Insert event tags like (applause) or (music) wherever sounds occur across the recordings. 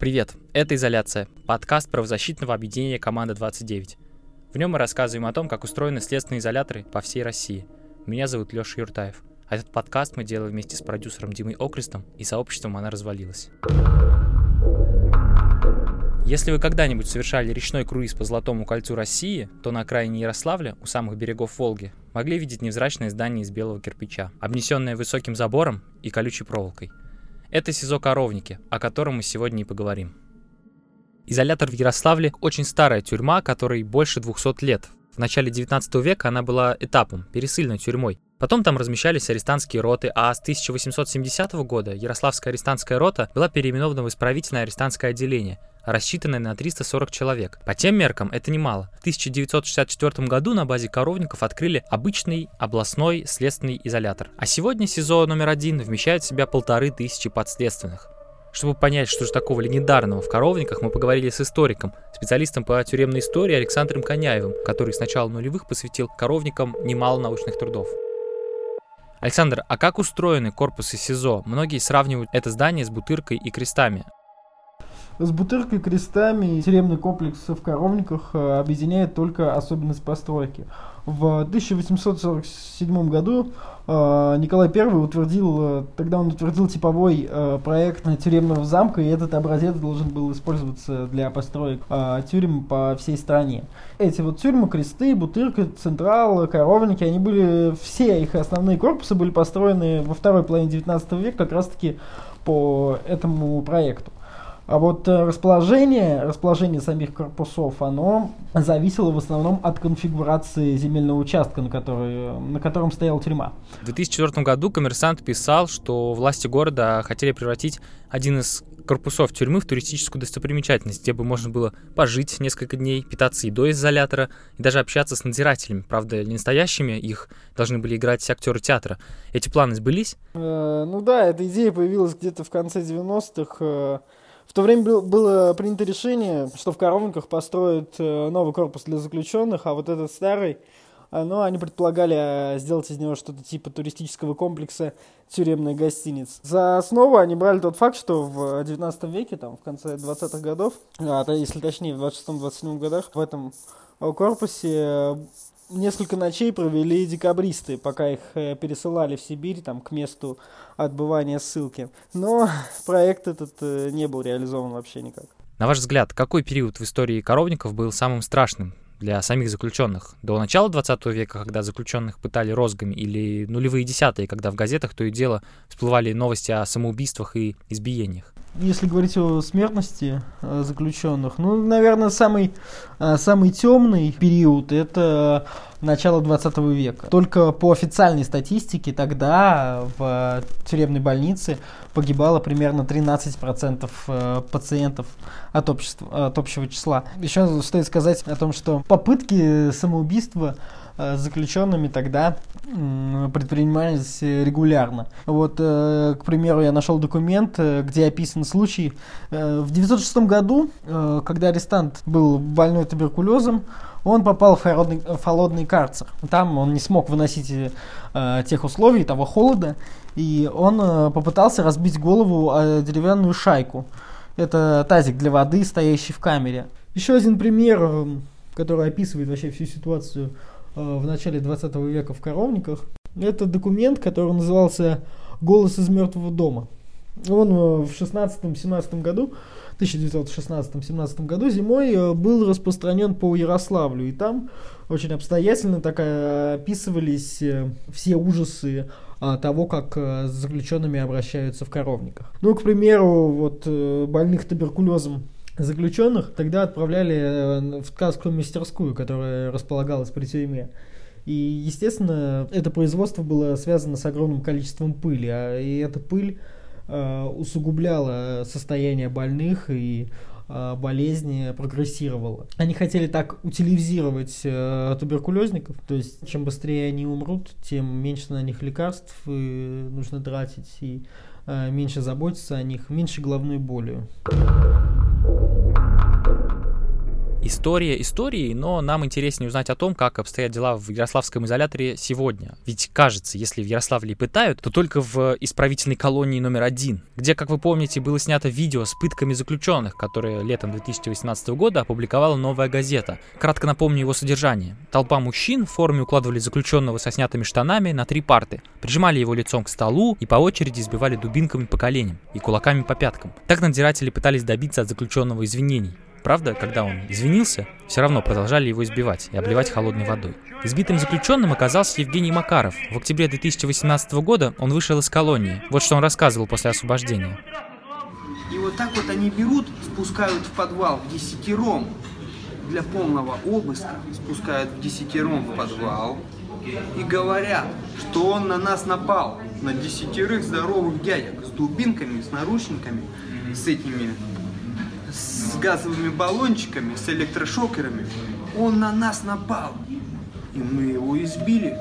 Привет, это «Изоляция», подкаст правозащитного объединения «Команда 29». В нем мы рассказываем о том, как устроены следственные изоляторы по всей России. Меня зовут Леша Юртаев, а этот подкаст мы делаем вместе с продюсером Димой Окрестом и сообществом «Она развалилась». Если вы когда-нибудь совершали речной круиз по Золотому кольцу России, то на окраине Ярославля, у самых берегов Волги, могли видеть невзрачное здание из белого кирпича, обнесенное высоким забором и колючей проволокой – это СИЗО Коровники, о котором мы сегодня и поговорим. Изолятор в Ярославле – очень старая тюрьма, которой больше 200 лет. В начале 19 века она была этапом, пересыльной тюрьмой. Потом там размещались арестантские роты, а с 1870 года Ярославская арестантская рота была переименована в исправительное арестантское отделение, рассчитанное на 340 человек. По тем меркам это немало. В 1964 году на базе коровников открыли обычный областной следственный изолятор. А сегодня СИЗО номер один вмещает в себя полторы тысячи подследственных. Чтобы понять, что же такого легендарного в коровниках, мы поговорили с историком, специалистом по тюремной истории Александром Коняевым, который с начала нулевых посвятил коровникам немало научных трудов. Александр, а как устроены корпусы СИЗО? Многие сравнивают это здание с бутыркой и крестами. С бутыркой, крестами тюремный комплекс в Коровниках э, объединяет только особенность постройки. В 1847 году э, Николай I утвердил, э, тогда он утвердил типовой э, проект тюремного замка, и этот образец должен был использоваться для построек тюрем по всей стране. Эти вот тюрьмы, кресты, Бутырка, Централ, Коровники, они были, все их основные корпусы были построены во второй половине 19 века как раз-таки по этому проекту. А вот э, расположение, расположение самих корпусов, оно зависело в основном от конфигурации земельного участка, на, который, на котором стояла тюрьма. В 2004 году коммерсант писал, что власти города хотели превратить один из корпусов тюрьмы в туристическую достопримечательность, где бы можно было пожить несколько дней, питаться едой из изолятора и даже общаться с надзирателями. Правда, не настоящими, их должны были играть актеры театра. Эти планы сбылись? Э, ну да, эта идея появилась где-то в конце 90-х. В то время было принято решение, что в Коровниках построят э, новый корпус для заключенных, а вот этот старый, ну, они предполагали э, сделать из него что-то типа туристического комплекса тюремной гостиниц. За основу они брали тот факт, что в 19 веке, там, в конце 20-х годов, а, если точнее, в 26-27 годах, в этом корпусе несколько ночей провели декабристы, пока их э, пересылали в Сибирь, там, к месту отбывания ссылки. Но (laughs) проект этот э, не был реализован вообще никак. На ваш взгляд, какой период в истории коровников был самым страшным для самих заключенных? До начала 20 века, когда заключенных пытали розгами, или нулевые десятые, когда в газетах то и дело всплывали новости о самоубийствах и избиениях? Если говорить о смертности э, заключенных, ну, наверное, самый, э, самый темный период это начало 20 века. Только по официальной статистике тогда в тюремной больнице погибало примерно 13% э, пациентов от, общества, от общего числа. Еще стоит сказать о том, что попытки самоубийства Э, заключенными тогда предпринимались регулярно. Вот, э, к примеру, я нашел документ, э, где описан случай. В 906 году, когда арестант был больной туберкулезом, он попал в холодный, в холодный карцер. Там он не смог выносить тех условий, того холода, и он попытался разбить голову о деревянную шайку. Это тазик для воды, стоящий в камере. Еще один пример, который описывает вообще всю ситуацию Э, в начале 20 века в Коровниках. Это документ, который назывался «Голос из мертвого дома». Он э, в 16-17 году, 1916-17 году зимой э, был распространен по Ярославлю. И там очень обстоятельно так описывались все ужасы того, как с заключенными обращаются в коровниках. Ну, к примеру, вот больных туберкулезом заключенных тогда отправляли э, в ткацкую мастерскую, которая располагалась при тюрьме. И, естественно, это производство было связано с огромным количеством пыли, а, и эта пыль э, усугубляла состояние больных и э, болезни прогрессировала. Они хотели так утилизировать э, туберкулезников, то есть чем быстрее они умрут, тем меньше на них лекарств э, нужно тратить и э, меньше заботиться о них, меньше головной боли. История истории, но нам интереснее узнать о том, как обстоят дела в Ярославском изоляторе сегодня. Ведь кажется, если в Ярославле пытают, то только в исправительной колонии номер один, где, как вы помните, было снято видео с пытками заключенных, которое летом 2018 года опубликовала новая газета. Кратко напомню его содержание. Толпа мужчин в форме укладывали заключенного со снятыми штанами на три парты, прижимали его лицом к столу и по очереди избивали дубинками по коленям и кулаками по пяткам. Так надзиратели пытались добиться от заключенного извинений. Правда, когда он извинился, все равно продолжали его избивать и обливать холодной водой. Избитым заключенным оказался Евгений Макаров. В октябре 2018 года он вышел из колонии. Вот что он рассказывал после освобождения. И вот так вот они берут, спускают в подвал в десятером для полного обыска, спускают в десятером в подвал и говорят, что он на нас напал, на десятерых здоровых дядек с дубинками, с наручниками, с этими с газовыми баллончиками, с электрошокерами. Он на нас напал. И мы его избили.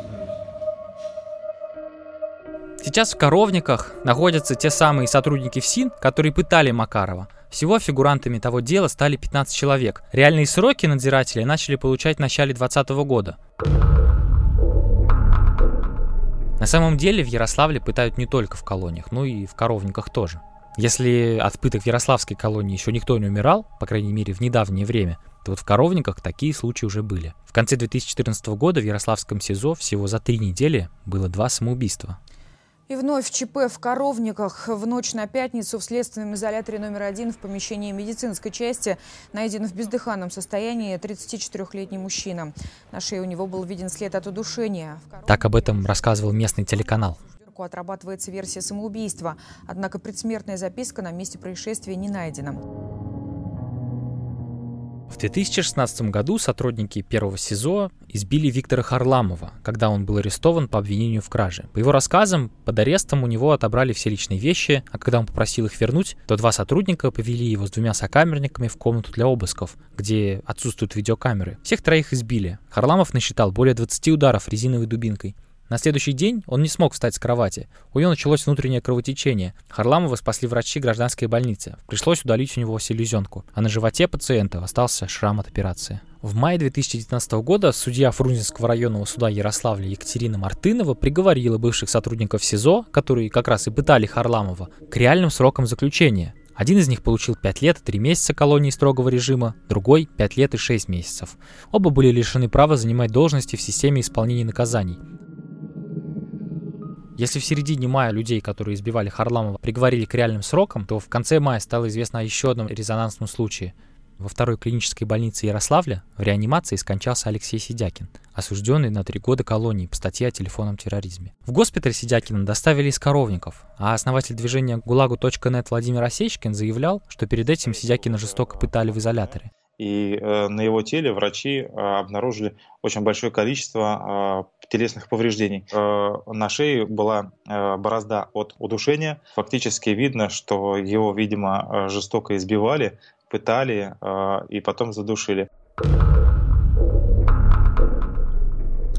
Сейчас в коровниках находятся те самые сотрудники ФСИН, которые пытали Макарова. Всего фигурантами того дела стали 15 человек. Реальные сроки надзиратели начали получать в начале 2020 года. На самом деле в Ярославле пытают не только в колониях, но и в коровниках тоже. Если от пыток в Ярославской колонии еще никто не умирал, по крайней мере в недавнее время, то вот в Коровниках такие случаи уже были. В конце 2014 года в Ярославском СИЗО всего за три недели было два самоубийства. И вновь ЧП в Коровниках. В ночь на пятницу в следственном изоляторе номер один в помещении медицинской части найден в бездыханном состоянии 34-летний мужчина. На шее у него был виден след от удушения. Так об этом рассказывал местный телеканал поскольку отрабатывается версия самоубийства. Однако предсмертная записка на месте происшествия не найдена. В 2016 году сотрудники первого СИЗО избили Виктора Харламова, когда он был арестован по обвинению в краже. По его рассказам, под арестом у него отобрали все личные вещи, а когда он попросил их вернуть, то два сотрудника повели его с двумя сокамерниками в комнату для обысков, где отсутствуют видеокамеры. Всех троих избили. Харламов насчитал более 20 ударов резиновой дубинкой. На следующий день он не смог встать с кровати. У него началось внутреннее кровотечение. Харламова спасли врачи гражданской больницы. Пришлось удалить у него селезенку, а на животе пациента остался шрам от операции. В мае 2019 года судья Фрунзенского районного суда Ярославля Екатерина Мартынова приговорила бывших сотрудников СИЗО, которые как раз и пытали Харламова, к реальным срокам заключения. Один из них получил 5 лет и 3 месяца колонии строгого режима, другой – 5 лет и 6 месяцев. Оба были лишены права занимать должности в системе исполнения наказаний. Если в середине мая людей, которые избивали Харламова, приговорили к реальным срокам, то в конце мая стало известно о еще одном резонансном случае. Во второй клинической больнице Ярославля в реанимации скончался Алексей Сидякин, осужденный на три года колонии по статье о телефонном терроризме. В госпиталь Сидякина доставили из коровников, а основатель движения гулагу.нет Владимир Осечкин заявлял, что перед этим Сидякина жестоко пытали в изоляторе и э, на его теле врачи э, обнаружили очень большое количество э, телесных повреждений. На шее была борозда от удушения. Фактически видно, что его, видимо, жестоко избивали, пытали и потом задушили.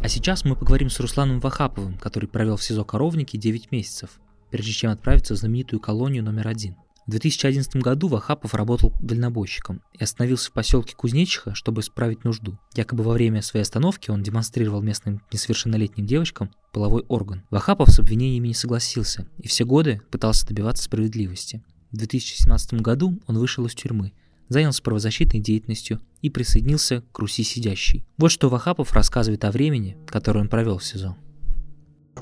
А сейчас мы поговорим с Русланом Вахаповым, который провел в СИЗО Коровники 9 месяцев, прежде чем отправиться в знаменитую колонию номер один – в 2011 году Вахапов работал дальнобойщиком и остановился в поселке Кузнечиха, чтобы справить нужду. Якобы во время своей остановки он демонстрировал местным несовершеннолетним девочкам половой орган. Вахапов с обвинениями не согласился и все годы пытался добиваться справедливости. В 2017 году он вышел из тюрьмы, занялся правозащитной деятельностью и присоединился к Руси сидящей. Вот что Вахапов рассказывает о времени, которое он провел в СИЗО.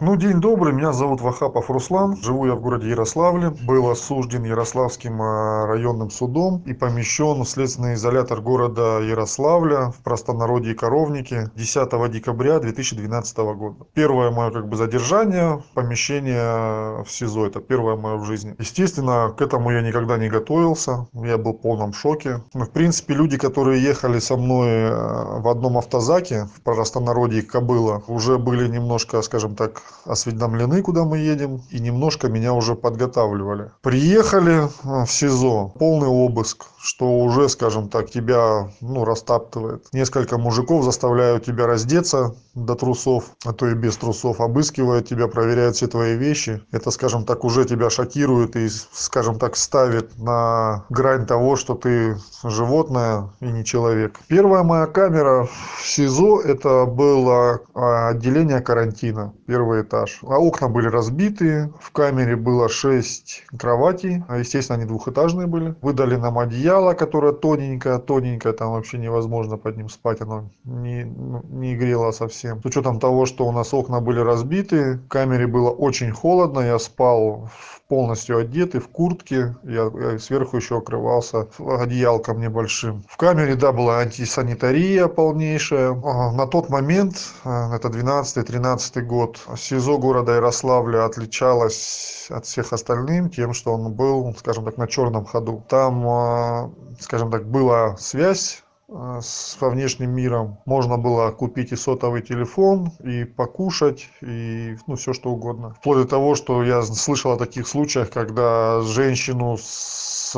Ну, день добрый, меня зовут Вахапов Руслан, живу я в городе Ярославле, был осужден Ярославским а, районным судом и помещен в следственный изолятор города Ярославля в простонародье Коровники 10 декабря 2012 года. Первое мое как бы задержание, помещение в СИЗО, это первое мое в жизни. Естественно, к этому я никогда не готовился, я был в полном шоке. Ну, в принципе, люди, которые ехали со мной а, в одном автозаке в простонародье Кобыла, уже были немножко, скажем так, осведомлены, куда мы едем, и немножко меня уже подготавливали. Приехали э, в СИЗО, полный обыск, что уже, скажем так, тебя ну, растаптывает. Несколько мужиков заставляют тебя раздеться до трусов, а то и без трусов, обыскивают тебя, проверяют все твои вещи. Это, скажем так, уже тебя шокирует и, скажем так, ставит на грань того, что ты животное и не человек. Первая моя камера в СИЗО, это было а, отделение карантина, первый этаж. А окна были разбиты, в камере было 6 кроватей, а, естественно, они двухэтажные были. Выдали нам одеяло, которое тоненькое, тоненькое, там вообще невозможно под ним спать, оно не, ну, не грело совсем. С учетом того, что у нас окна были разбиты, в камере было очень холодно, я спал полностью одетый, в куртке, я, я сверху еще окрывался одеялком небольшим. В камере, да, была антисанитария полнейшая. На тот момент, э, это 12-13 год, СИЗО города Ярославля отличалось от всех остальных тем, что он был, скажем так, на черном ходу. Там, э, скажем так, была связь Э, с во внешним миром. Можно было купить и сотовый телефон, и покушать, и ну, все что угодно. Вплоть до того, что я слышал о таких случаях, когда женщину с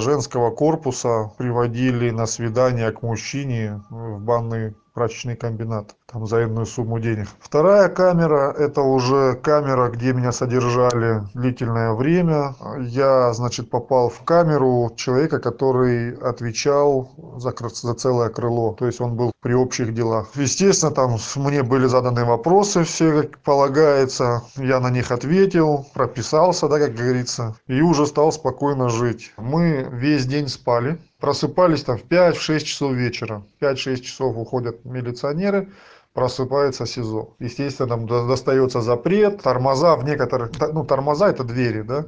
женского корпуса приводили на свидание к мужчине в банный прачечный комбинат там за сумму денег. Вторая камера – это уже камера, где меня содержали длительное время. Я, значит, попал в камеру человека, который отвечал за, за целое крыло. То есть он был при общих делах. Естественно, там мне были заданы вопросы все, как полагается. Я на них ответил, прописался, да, как говорится, и уже стал спокойно жить. Мы весь день спали просыпались там в 5-6 часов вечера. В 5-6 часов уходят милиционеры, просыпается СИЗО. Естественно, там достается запрет, тормоза в некоторых, ну тормоза это двери, да,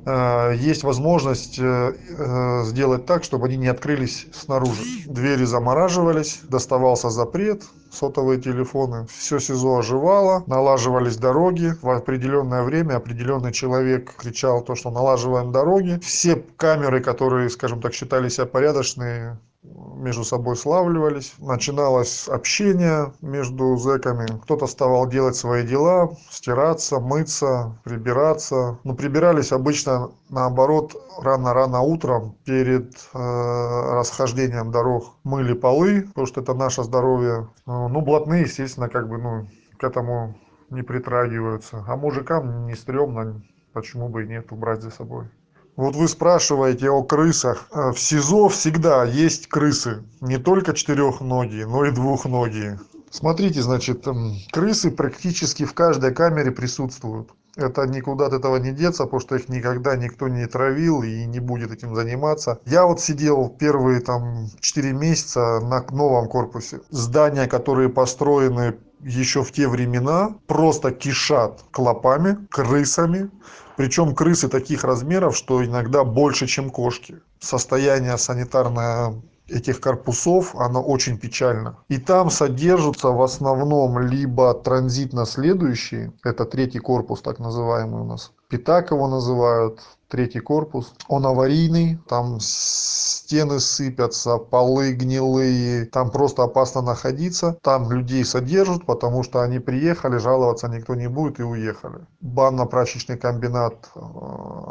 э, есть возможность э, э, сделать так, чтобы они не открылись снаружи. Двери замораживались, доставался запрет, сотовые телефоны, все СИЗО оживало, налаживались дороги. В определенное время определенный человек кричал то, что налаживаем дороги. Все камеры, которые, скажем так, считали себя порядочные, между собой славливались, начиналось общение между зэками, кто-то вставал делать свои дела, стираться, мыться, прибираться. Но прибирались обычно наоборот рано-рано утром перед э, расхождением дорог. Мыли полы, потому что это наше здоровье. Ну, блатные, естественно, как бы, ну, к этому не притрагиваются. А мужикам не стрёмно, почему бы и нет, убрать за собой. Вот вы спрашиваете о крысах. Э, в СИЗО всегда есть крысы. Не только четырехногие, но и двухногие. Смотрите, значит, крысы практически в каждой камере присутствуют. Это никуда от этого не деться, потому что их никогда никто не травил и не будет этим заниматься. Я вот сидел первые там 4 месяца на новом корпусе. Здания, которые построены еще в те времена, просто кишат клопами, крысами. Причем крысы таких размеров, что иногда больше, чем кошки. Состояние санитарное этих корпусов, оно очень печально. И там содержатся в основном либо транзитно следующие, это третий корпус так называемый у нас, Пятак его называют, третий корпус. Он аварийный, там стены сыпятся, полы гнилые, там просто опасно находиться. Там людей содержат, потому что они приехали, жаловаться никто не будет и уехали. Банно-прачечный комбинат э,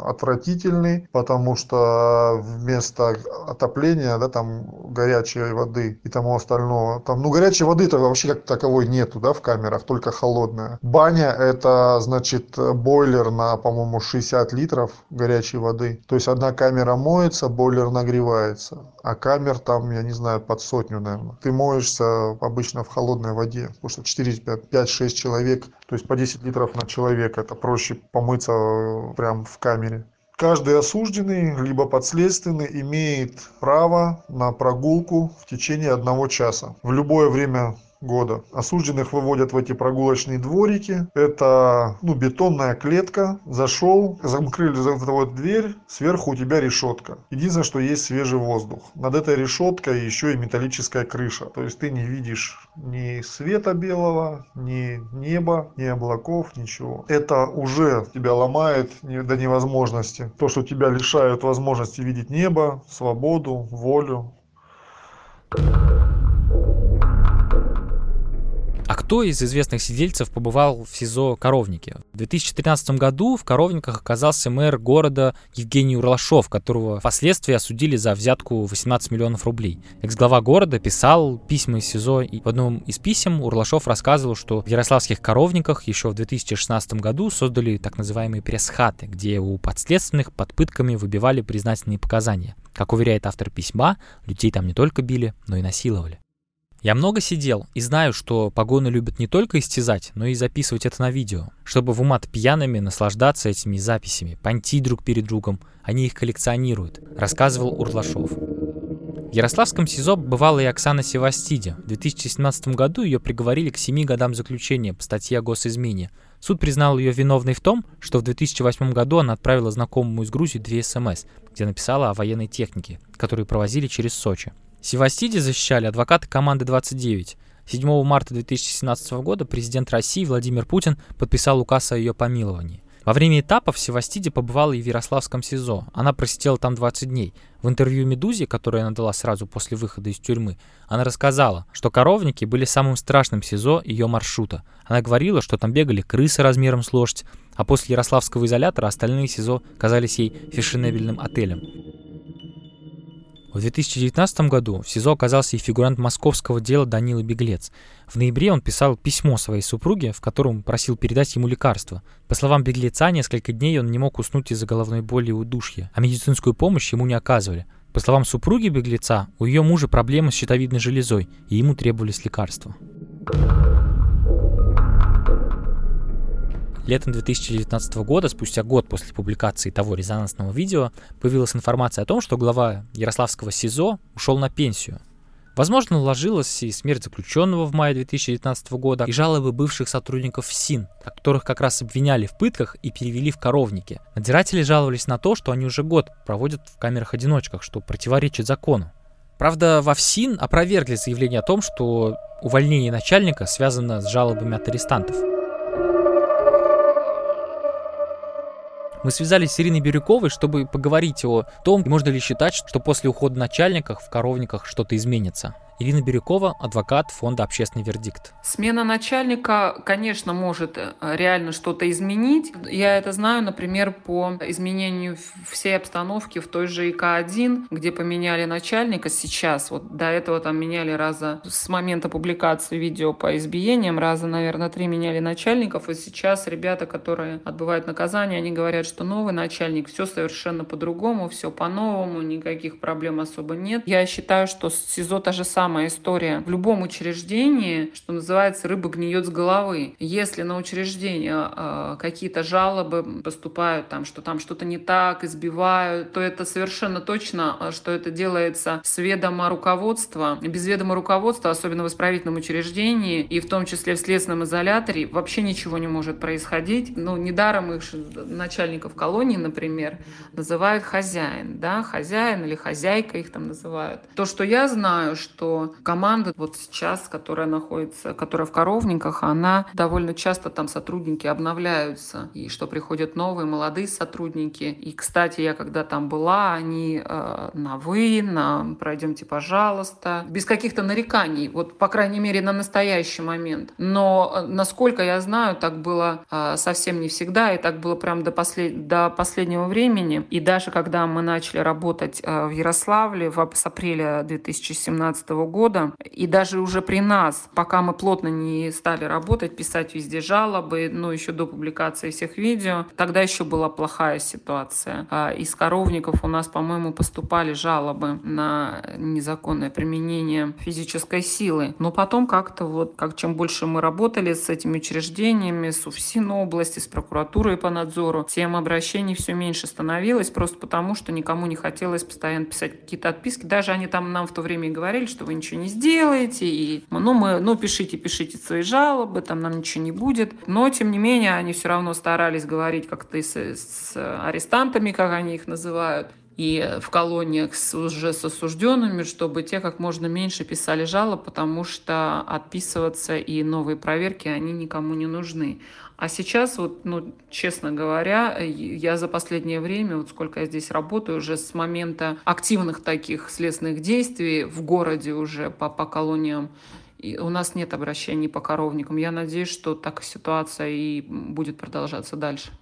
отвратительный, потому что вместо отопления, да, там горячей воды и тому остального, там, ну, горячей воды-то вообще как таковой нету, да, в камерах, только холодная. Баня это, значит, бойлер на, по-моему, 60 литров горячей воды. То есть одна камера моется, бойлер нагревается. А камер там, я не знаю, под сотню, наверное. Ты моешься обычно в холодной воде, потому что 4, 5, 5 6 человек, то есть по 10 литров на человека. Это проще помыться э, прям в камере. Каждый осужденный, либо подследственный, имеет право на прогулку в течение одного часа. В любое время года. Осужденных выводят в эти прогулочные дворики. Это ну, бетонная клетка. Зашел, закрыли за вот дверь, сверху у тебя решетка. Единственное, что есть свежий воздух. Над этой решеткой еще и металлическая крыша. То есть ты не видишь ни света белого, ни неба, ни облаков, ничего. Это уже тебя ломает до невозможности. То, что тебя лишают возможности видеть небо, свободу, волю. Кто из известных сидельцев побывал в СИЗО Коровники? В 2013 году в Коровниках оказался мэр города Евгений Урлашов, которого впоследствии осудили за взятку 18 миллионов рублей. Экс-глава города писал письма из СИЗО, и в одном из писем Урлашов рассказывал, что в Ярославских Коровниках еще в 2016 году создали так называемые пресс-хаты, где у подследственных под пытками выбивали признательные показания. Как уверяет автор письма, людей там не только били, но и насиловали. Я много сидел и знаю, что погоны любят не только истязать, но и записывать это на видео, чтобы в умат пьяными наслаждаться этими записями, понти друг перед другом, они их коллекционируют, рассказывал Урлашов. В Ярославском СИЗО бывала и Оксана Севастиди. В 2017 году ее приговорили к 7 годам заключения по статье о госизмене. Суд признал ее виновной в том, что в 2008 году она отправила знакомому из Грузии две СМС, где написала о военной технике, которую провозили через Сочи. Севастиди защищали адвокаты команды 29. 7 марта 2017 года президент России Владимир Путин подписал указ о ее помиловании. Во время этапа в Севастиде побывала и в Ярославском СИЗО. Она просидела там 20 дней. В интервью «Медузе», которое она дала сразу после выхода из тюрьмы, она рассказала, что коровники были самым страшным СИЗО ее маршрута. Она говорила, что там бегали крысы размером с лошадь, а после Ярославского изолятора остальные СИЗО казались ей фешенебельным отелем. В 2019 году в СИЗО оказался и фигурант московского дела Данила Беглец. В ноябре он писал письмо своей супруге, в котором просил передать ему лекарство. По словам Беглеца, несколько дней он не мог уснуть из-за головной боли и удушья, а медицинскую помощь ему не оказывали. По словам супруги Беглеца, у ее мужа проблемы с щитовидной железой, и ему требовались лекарства. Летом 2019 года, спустя год после публикации того резонансного видео, появилась информация о том, что глава Ярославского СИЗО ушел на пенсию. Возможно, наложилась и смерть заключенного в мае 2019 года, и жалобы бывших сотрудников ФСИН, которых как раз обвиняли в пытках и перевели в коровники. Надзиратели жаловались на то, что они уже год проводят в камерах-одиночках, что противоречит закону. Правда, во ФСИН опровергли заявление о том, что увольнение начальника связано с жалобами от арестантов. Мы связались с Ириной Бирюковой, чтобы поговорить о том, можно ли считать, что после ухода начальников в коровниках что-то изменится. Ирина Бирюкова, адвокат фонда «Общественный вердикт». Смена начальника, конечно, может э, реально что-то изменить. Я это знаю, например, по изменению всей обстановки в той же ИК-1, где поменяли начальника сейчас. Вот до этого там меняли раза с момента публикации видео по избиениям, раза, наверное, три меняли начальников. И сейчас ребята, которые отбывают наказание, они говорят, что новый начальник, все совершенно по-другому, все по-новому, никаких проблем особо нет. Я считаю, что СИЗО та же самая самая история. В любом учреждении, что называется, рыба гниет с головы. Если на учреждение э, какие-то жалобы поступают, там, что там что-то не так, избивают, то это совершенно точно, а, что это делается с ведома руководства. Без ведома руководства, особенно в исправительном учреждении, и в том числе в следственном изоляторе, вообще ничего не может происходить. Ну, недаром их начальников колонии, например, называют хозяин, да, хозяин или хозяйка их там называют. То, что я знаю, что команда вот сейчас, которая находится, которая в коровниках, она довольно часто там сотрудники обновляются, и что приходят новые молодые сотрудники. И, кстати, я когда там была, они э, на «вы», на «пройдемте, пожалуйста», без каких-то нареканий, вот, по крайней мере, на настоящий момент. Но, э, насколько я знаю, так было э, совсем не всегда, и так было прям до, послед... до последнего времени. И даже когда мы начали работать э, в Ярославле в, с апреля 2017 года. И даже уже при нас, пока мы плотно не стали работать, писать везде жалобы, ну, еще до публикации всех видео, тогда еще была плохая ситуация. А из коровников у нас, по-моему, поступали жалобы на незаконное применение физической силы. Но потом как-то вот, как чем больше мы работали с этими учреждениями, с УФСИН области, с прокуратурой по надзору, тем обращений все меньше становилось, просто потому, что никому не хотелось постоянно писать какие-то отписки. Даже они там нам в то время и говорили, что вы ничего не сделаете, и, ну, мы, ну, пишите, пишите свои жалобы, там нам ничего не будет. Но, тем не менее, они все равно старались говорить как-то с, с арестантами, как они их называют, и в колониях с, уже с осужденными, чтобы те как можно меньше писали жалоб, потому что отписываться и новые проверки, они никому не нужны. А сейчас, вот, ну, честно говоря, я за последнее время, вот сколько я здесь работаю, уже с момента активных таких следственных действий в городе уже по, по колониям, И у нас нет обращений по коровникам. Я надеюсь, что так ситуация и будет продолжаться дальше.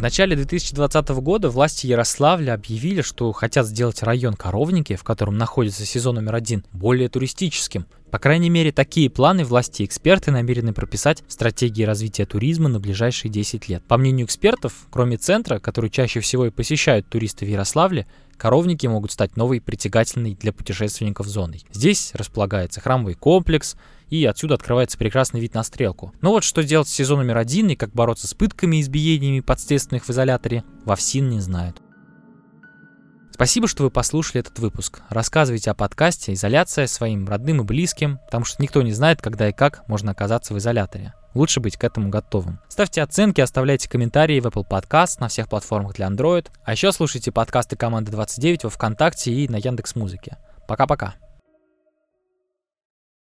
В начале 2020 года власти Ярославля объявили, что хотят сделать район Коровники, в котором находится сезон номер один, более туристическим. По крайней мере, такие планы власти и эксперты намерены прописать в стратегии развития туризма на ближайшие 10 лет. По мнению экспертов, кроме центра, который чаще всего и посещают туристы в Ярославле, коровники могут стать новой притягательной для путешественников зоной. Здесь располагается храмовый комплекс, и отсюда открывается прекрасный вид на стрелку. Но вот что делать с сезон номер один и как бороться с пытками и избиениями подследственных в изоляторе, ВАФСИН не знают. Спасибо, что вы послушали этот выпуск. Рассказывайте о подкасте «Изоляция» своим родным и близким, потому что никто не знает, когда и как можно оказаться в изоляторе. Лучше быть к этому готовым. Ставьте оценки, оставляйте комментарии в Apple Podcast на всех платформах для Android. А еще слушайте подкасты команды 29 во Вконтакте и на Яндекс Музыке. Пока-пока.